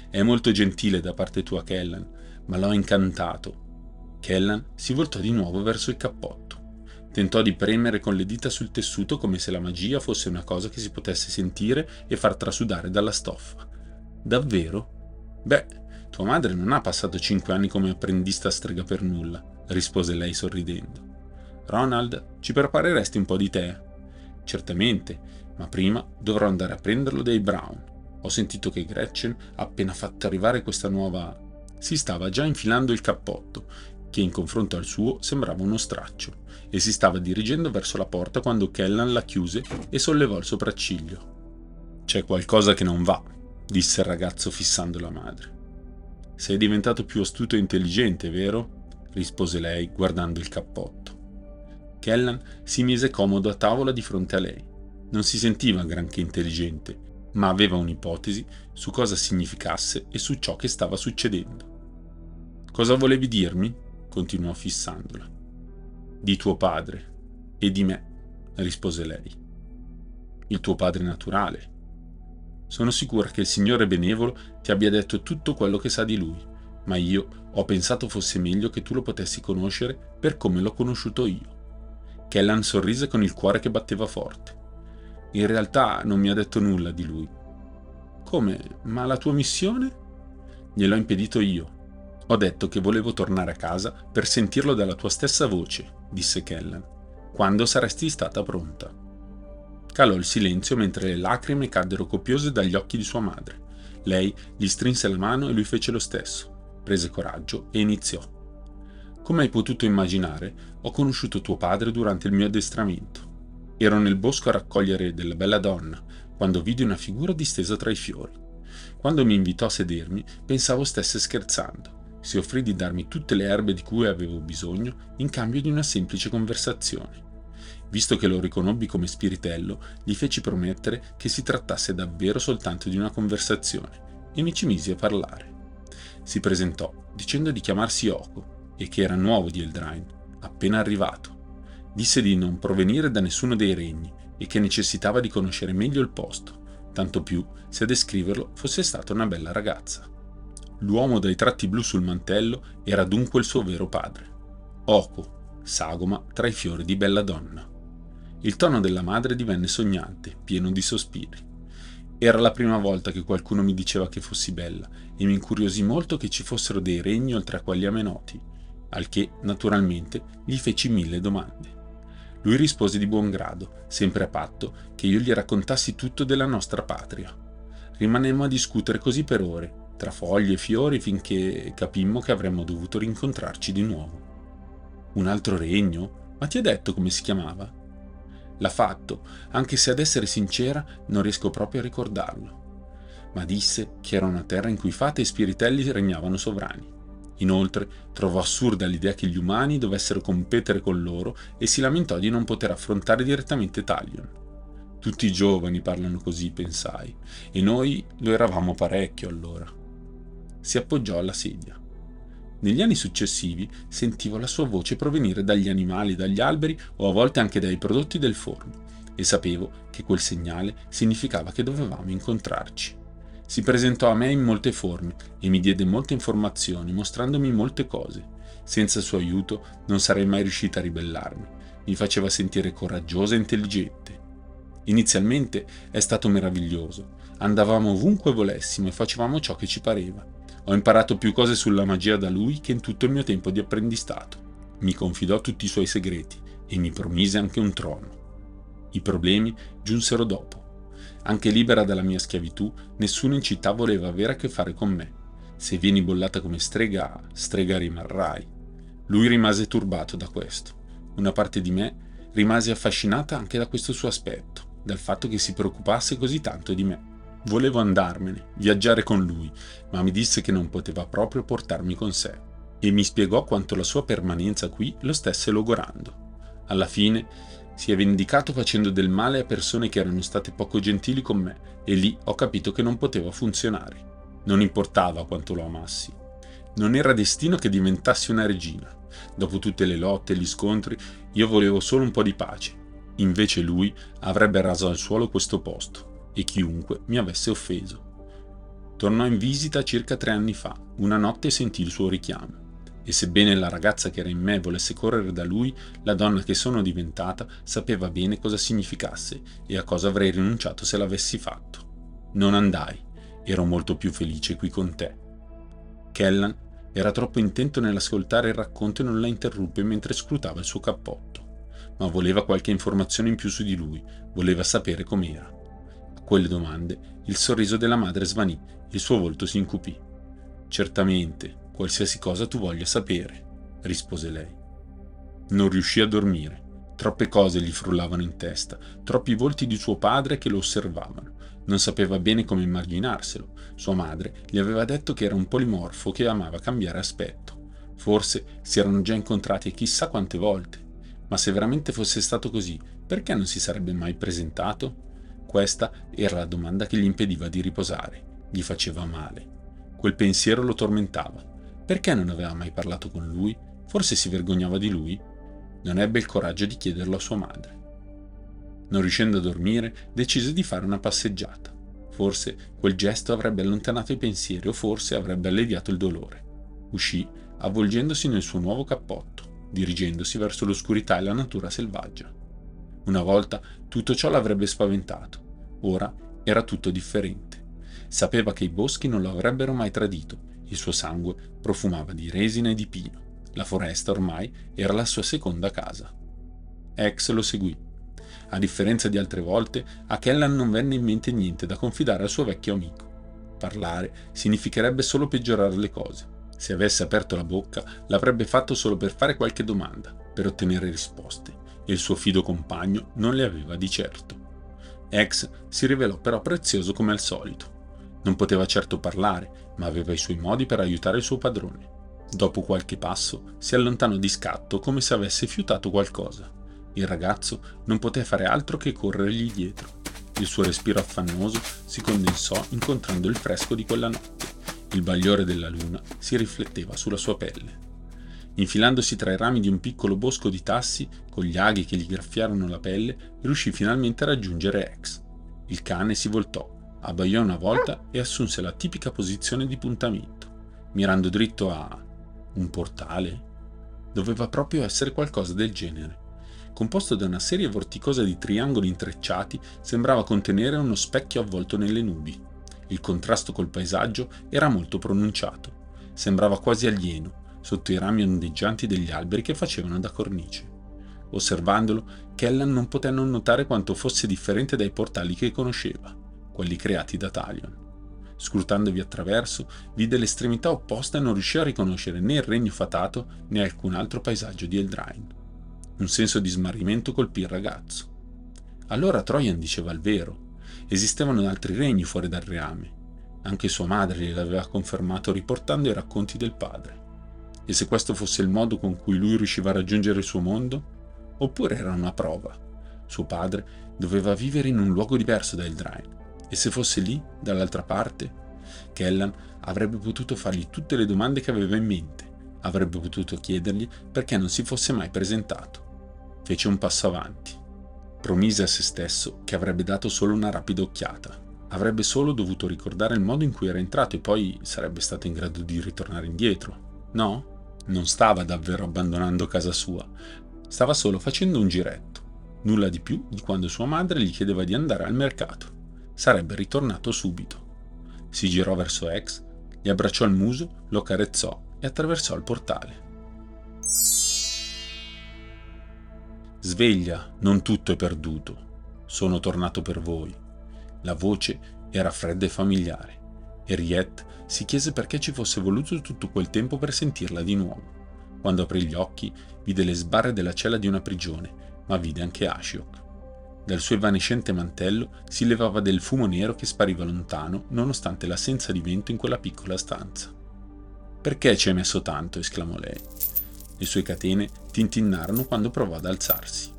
È molto gentile da parte tua, Kellan, ma l'ho incantato. Kellan si voltò di nuovo verso il cappotto. Tentò di premere con le dita sul tessuto come se la magia fosse una cosa che si potesse sentire e far trasudare dalla stoffa. Davvero? Beh, tua madre non ha passato cinque anni come apprendista strega per nulla, rispose lei sorridendo. Ronald, ci prepareresti un po' di tè? Certamente, ma prima dovrò andare a prenderlo dai Brown. Ho sentito che Gretchen ha appena fatto arrivare questa nuova... Si stava già infilando il cappotto, che in confronto al suo sembrava uno straccio e si stava dirigendo verso la porta quando Kellan la chiuse e sollevò il sopracciglio. C'è qualcosa che non va, disse il ragazzo fissando la madre. Sei diventato più astuto e intelligente, vero? rispose lei guardando il cappotto. Kellan si mise comodo a tavola di fronte a lei. Non si sentiva granché intelligente, ma aveva un'ipotesi su cosa significasse e su ciò che stava succedendo. Cosa volevi dirmi? continuò fissandola di tuo padre e di me, rispose lei. Il tuo padre naturale. Sono sicura che il Signore benevolo ti abbia detto tutto quello che sa di lui, ma io ho pensato fosse meglio che tu lo potessi conoscere per come l'ho conosciuto io. Kellan sorrise con il cuore che batteva forte. In realtà non mi ha detto nulla di lui. Come? Ma la tua missione? Gliel'ho impedito io, ho detto che volevo tornare a casa per sentirlo dalla tua stessa voce, disse Kellan, quando saresti stata pronta. Calò il silenzio mentre le lacrime caddero copiose dagli occhi di sua madre. Lei gli strinse la mano e lui fece lo stesso, prese coraggio e iniziò. Come hai potuto immaginare, ho conosciuto tuo padre durante il mio addestramento. Ero nel bosco a raccogliere della bella donna, quando vidi una figura distesa tra i fiori. Quando mi invitò a sedermi, pensavo stesse scherzando si offrì di darmi tutte le erbe di cui avevo bisogno in cambio di una semplice conversazione. Visto che lo riconobbi come spiritello, gli feci promettere che si trattasse davvero soltanto di una conversazione e mi ci misi a parlare. Si presentò dicendo di chiamarsi Oko e che era nuovo di Eldrain, appena arrivato. Disse di non provenire da nessuno dei regni e che necessitava di conoscere meglio il posto, tanto più se a descriverlo fosse stata una bella ragazza. L'uomo dai tratti blu sul mantello era dunque il suo vero padre. Oko, sagoma tra i fiori di bella donna. Il tono della madre divenne sognante, pieno di sospiri. Era la prima volta che qualcuno mi diceva che fossi bella e mi incuriosì molto che ci fossero dei regni oltre a quelli a me noti, al che, naturalmente, gli feci mille domande. Lui rispose di buon grado, sempre a patto, che io gli raccontassi tutto della nostra patria. Rimanemmo a discutere così per ore, tra foglie e fiori finché capimmo che avremmo dovuto rincontrarci di nuovo. Un altro regno? Ma ti ha detto come si chiamava? L'ha fatto, anche se ad essere sincera non riesco proprio a ricordarlo. Ma disse che era una terra in cui fate e spiritelli regnavano sovrani. Inoltre trovò assurda l'idea che gli umani dovessero competere con loro e si lamentò di non poter affrontare direttamente Talion. Tutti i giovani parlano così, pensai, e noi lo eravamo parecchio allora si appoggiò alla sedia. Negli anni successivi sentivo la sua voce provenire dagli animali, dagli alberi o a volte anche dai prodotti del forno e sapevo che quel segnale significava che dovevamo incontrarci. Si presentò a me in molte forme e mi diede molte informazioni, mostrandomi molte cose. Senza il suo aiuto non sarei mai riuscita a ribellarmi. Mi faceva sentire coraggiosa e intelligente. Inizialmente è stato meraviglioso. Andavamo ovunque volessimo e facevamo ciò che ci pareva. Ho imparato più cose sulla magia da lui che in tutto il mio tempo di apprendistato. Mi confidò tutti i suoi segreti e mi promise anche un trono. I problemi giunsero dopo. Anche libera dalla mia schiavitù, nessuno in città voleva avere a che fare con me. Se vieni bollata come strega, strega rimarrai. Lui rimase turbato da questo. Una parte di me rimase affascinata anche da questo suo aspetto, dal fatto che si preoccupasse così tanto di me. Volevo andarmene, viaggiare con lui, ma mi disse che non poteva proprio portarmi con sé e mi spiegò quanto la sua permanenza qui lo stesse logorando. Alla fine si è vendicato facendo del male a persone che erano state poco gentili con me e lì ho capito che non poteva funzionare. Non importava quanto lo amassi. Non era destino che diventassi una regina. Dopo tutte le lotte e gli scontri, io volevo solo un po' di pace. Invece lui avrebbe raso al suolo questo posto e chiunque mi avesse offeso. tornò in visita circa tre anni fa, una notte sentì il suo richiamo. E sebbene la ragazza che era in me volesse correre da lui, la donna che sono diventata sapeva bene cosa significasse e a cosa avrei rinunciato se l'avessi fatto. Non andai, ero molto più felice qui con te. Kellan era troppo intento nell'ascoltare il racconto e non la interruppe mentre scrutava il suo cappotto, ma voleva qualche informazione in più su di lui, voleva sapere com'era. Quelle domande il sorriso della madre svanì, il suo volto si incupì. Certamente, qualsiasi cosa tu voglia sapere, rispose lei. Non riuscì a dormire. Troppe cose gli frullavano in testa, troppi volti di suo padre che lo osservavano. Non sapeva bene come immaginarselo. Sua madre gli aveva detto che era un polimorfo che amava cambiare aspetto. Forse si erano già incontrati chissà quante volte. Ma se veramente fosse stato così, perché non si sarebbe mai presentato? Questa era la domanda che gli impediva di riposare, gli faceva male. Quel pensiero lo tormentava. Perché non aveva mai parlato con lui? Forse si vergognava di lui? Non ebbe il coraggio di chiederlo a sua madre. Non riuscendo a dormire, decise di fare una passeggiata. Forse quel gesto avrebbe allontanato i pensieri o forse avrebbe alleviato il dolore. Uscì avvolgendosi nel suo nuovo cappotto, dirigendosi verso l'oscurità e la natura selvaggia. Una volta tutto ciò l'avrebbe spaventato, ora era tutto differente. Sapeva che i boschi non lo avrebbero mai tradito, il suo sangue profumava di resina e di pino. La foresta ormai era la sua seconda casa. Ex lo seguì. A differenza di altre volte, a Kellan non venne in mente niente da confidare al suo vecchio amico. Parlare significherebbe solo peggiorare le cose. Se avesse aperto la bocca, l'avrebbe fatto solo per fare qualche domanda, per ottenere risposte, il suo fido compagno non le aveva di certo. Ex si rivelò però prezioso come al solito. Non poteva certo parlare, ma aveva i suoi modi per aiutare il suo padrone. Dopo qualche passo si allontanò di scatto come se avesse fiutato qualcosa. Il ragazzo non poté fare altro che corrergli dietro. Il suo respiro affannoso si condensò incontrando il fresco di quella notte. Il bagliore della luna si rifletteva sulla sua pelle. Infilandosi tra i rami di un piccolo bosco di tassi, con gli aghi che gli graffiarono la pelle, riuscì finalmente a raggiungere Ex. Il cane si voltò, abbaiò una volta e assunse la tipica posizione di puntamento, mirando dritto a un portale? Doveva proprio essere qualcosa del genere. Composto da una serie vorticosa di triangoli intrecciati, sembrava contenere uno specchio avvolto nelle nubi. Il contrasto col paesaggio era molto pronunciato. Sembrava quasi alieno, sotto i rami ondeggianti degli alberi che facevano da cornice. Osservandolo, Kellan non poté non notare quanto fosse differente dai portali che conosceva, quelli creati da Talion. Scrutandovi attraverso, vide l'estremità opposta e non riuscì a riconoscere né il regno fatato né alcun altro paesaggio di Eldraine. Un senso di smarrimento colpì il ragazzo. Allora Troian diceva il vero. Esistevano altri regni fuori dal reame. Anche sua madre gliel'aveva confermato riportando i racconti del padre. E se questo fosse il modo con cui lui riusciva a raggiungere il suo mondo? Oppure era una prova? Suo padre doveva vivere in un luogo diverso da Eldraine e se fosse lì, dall'altra parte? Kellan avrebbe potuto fargli tutte le domande che aveva in mente, avrebbe potuto chiedergli perché non si fosse mai presentato. Fece un passo avanti. Promise a se stesso che avrebbe dato solo una rapida occhiata. Avrebbe solo dovuto ricordare il modo in cui era entrato e poi sarebbe stato in grado di ritornare indietro. No, non stava davvero abbandonando casa sua, stava solo facendo un giretto, nulla di più di quando sua madre gli chiedeva di andare al mercato sarebbe ritornato subito. Si girò verso Ex, gli abbracciò il muso, lo carezzò e attraversò il portale. Sveglia, non tutto è perduto. Sono tornato per voi. La voce era fredda e familiare. E Riet si chiese perché ci fosse voluto tutto quel tempo per sentirla di nuovo. Quando aprì gli occhi, vide le sbarre della cella di una prigione, ma vide anche Ashiok. Dal suo evanescente mantello si levava del fumo nero che spariva lontano nonostante l'assenza di vento in quella piccola stanza. Perché ci hai messo tanto? esclamò lei. Le sue catene tintinnarono quando provò ad alzarsi.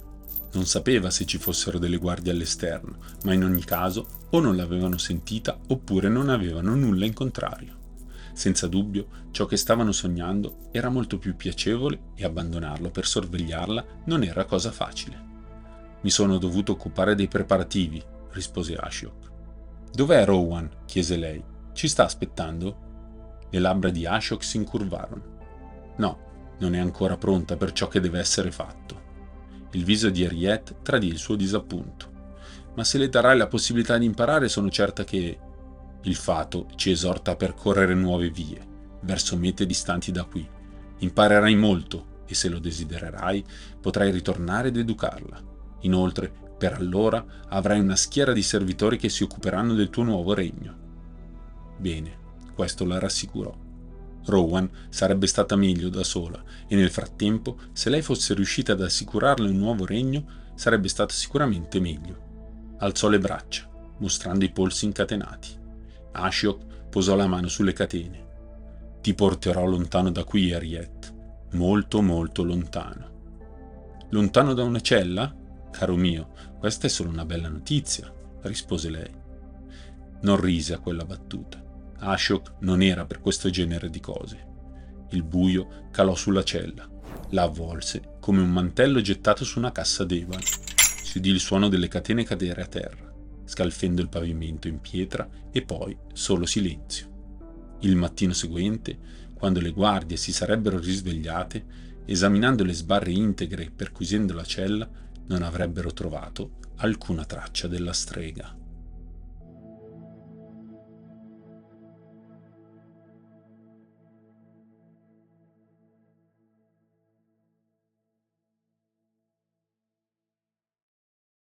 Non sapeva se ci fossero delle guardie all'esterno, ma in ogni caso o non l'avevano sentita oppure non avevano nulla in contrario. Senza dubbio, ciò che stavano sognando era molto più piacevole e abbandonarlo per sorvegliarla non era cosa facile. Mi sono dovuto occupare dei preparativi, rispose Ashiok. Dov'è Rowan? chiese lei. Ci sta aspettando? Le labbra di Ashok si incurvarono. No, non è ancora pronta per ciò che deve essere fatto. Il viso di Harriet tradì il suo disappunto. Ma se le darai la possibilità di imparare, sono certa che il fato ci esorta a percorrere nuove vie, verso mete distanti da qui. Imparerai molto e se lo desidererai potrai ritornare ed educarla. Inoltre, per allora avrai una schiera di servitori che si occuperanno del tuo nuovo regno. Bene, questo la rassicurò. Rowan sarebbe stata meglio da sola e nel frattempo, se lei fosse riuscita ad assicurarle un nuovo regno, sarebbe stato sicuramente meglio. Alzò le braccia, mostrando i polsi incatenati. Ashiok posò la mano sulle catene. Ti porterò lontano da qui, Harriet. Molto, molto lontano. Lontano da una cella? Caro mio, questa è solo una bella notizia, rispose lei. Non rise a quella battuta. Ashok non era per questo genere di cose. Il buio calò sulla cella, la avvolse come un mantello gettato su una cassa d'ebano. Si udì il suono delle catene cadere a terra scalfendo il pavimento in pietra e poi solo silenzio. Il mattino seguente, quando le guardie si sarebbero risvegliate, esaminando le sbarre integre e perquisendo la cella, non avrebbero trovato alcuna traccia della strega.